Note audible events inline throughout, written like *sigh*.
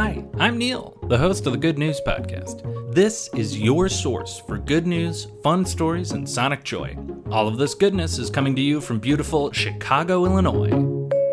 Hi, I'm Neil, the host of the Good News Podcast. This is your source for good news, fun stories, and sonic joy. All of this goodness is coming to you from beautiful Chicago, Illinois.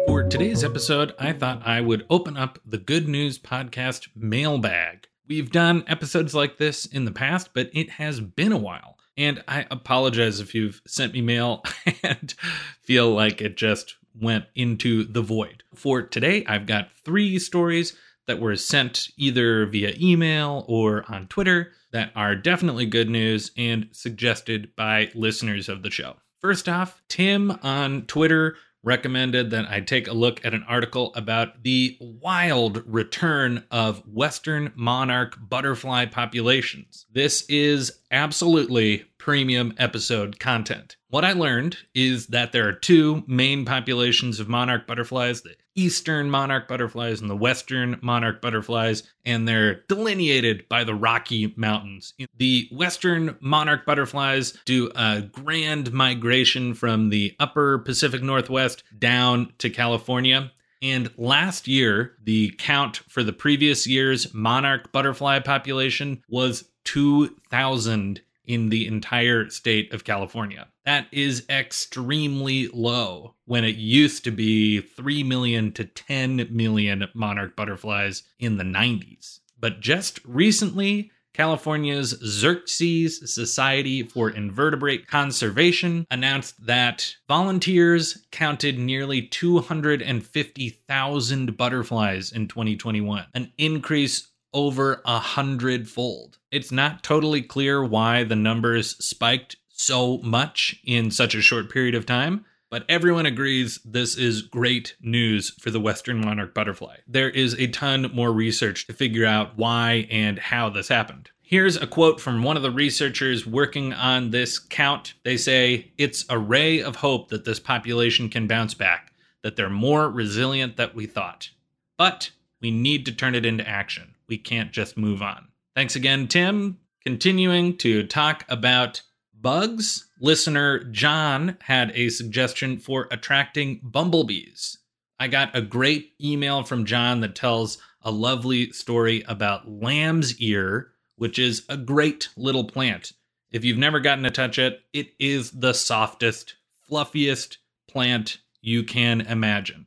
For today's episode, I thought I would open up the Good News Podcast mailbag. We've done episodes like this in the past, but it has been a while. And I apologize if you've sent me mail *laughs* and feel like it just went into the void. For today, I've got three stories that were sent either via email or on Twitter that are definitely good news and suggested by listeners of the show. First off, Tim on Twitter recommended that I take a look at an article about the wild return of Western monarch butterfly populations. This is absolutely premium episode content. What I learned is that there are two main populations of monarch butterflies the eastern monarch butterflies and the western monarch butterflies, and they're delineated by the Rocky Mountains. The western monarch butterflies do a grand migration from the upper Pacific Northwest down to California. And last year, the count for the previous year's monarch butterfly population was 2,000 in the entire state of California. That is extremely low when it used to be 3 million to 10 million monarch butterflies in the 90s. But just recently, California's Xerces Society for Invertebrate Conservation announced that volunteers counted nearly 250,000 butterflies in 2021, an increase over a hundredfold. It's not totally clear why the numbers spiked so much in such a short period of time, but everyone agrees this is great news for the Western monarch butterfly. There is a ton more research to figure out why and how this happened. Here's a quote from one of the researchers working on this count. They say, It's a ray of hope that this population can bounce back, that they're more resilient than we thought. But we need to turn it into action. We can't just move on. Thanks again, Tim. Continuing to talk about bugs, listener John had a suggestion for attracting bumblebees. I got a great email from John that tells a lovely story about lamb's ear, which is a great little plant. If you've never gotten to touch it, it is the softest, fluffiest plant you can imagine.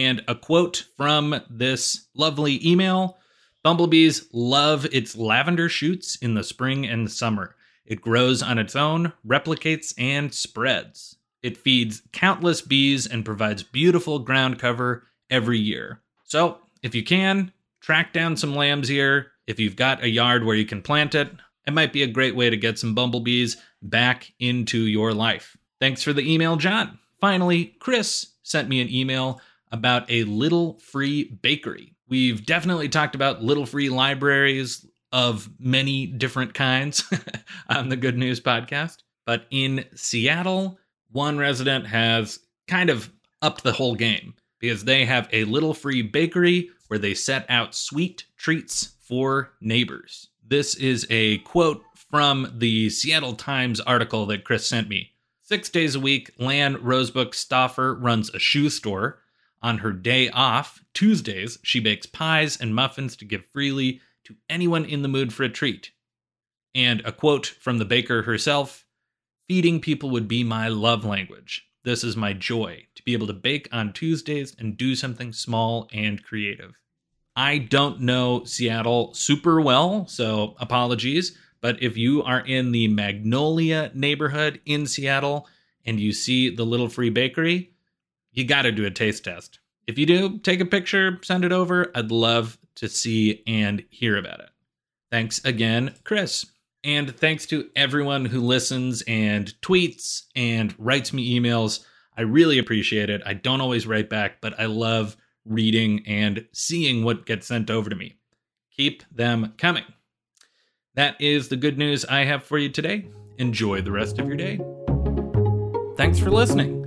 And a quote from this lovely email Bumblebees love its lavender shoots in the spring and summer. It grows on its own, replicates, and spreads. It feeds countless bees and provides beautiful ground cover every year. So, if you can, track down some lamb's ear. If you've got a yard where you can plant it, it might be a great way to get some bumblebees back into your life. Thanks for the email, John. Finally, Chris sent me an email about a little free bakery. We've definitely talked about little free libraries of many different kinds *laughs* on the Good News podcast. But in Seattle, one resident has kind of upped the whole game because they have a little free bakery where they set out sweet treats for neighbors. This is a quote from the Seattle Times article that Chris sent me. Six days a week, Lan Rosebook Stoffer runs a shoe store on her day off, Tuesdays, she bakes pies and muffins to give freely to anyone in the mood for a treat. And a quote from the baker herself Feeding people would be my love language. This is my joy to be able to bake on Tuesdays and do something small and creative. I don't know Seattle super well, so apologies. But if you are in the Magnolia neighborhood in Seattle and you see the Little Free Bakery, you got to do a taste test. If you do, take a picture, send it over. I'd love to see and hear about it. Thanks again, Chris. And thanks to everyone who listens and tweets and writes me emails. I really appreciate it. I don't always write back, but I love reading and seeing what gets sent over to me. Keep them coming. That is the good news I have for you today. Enjoy the rest of your day. Thanks for listening.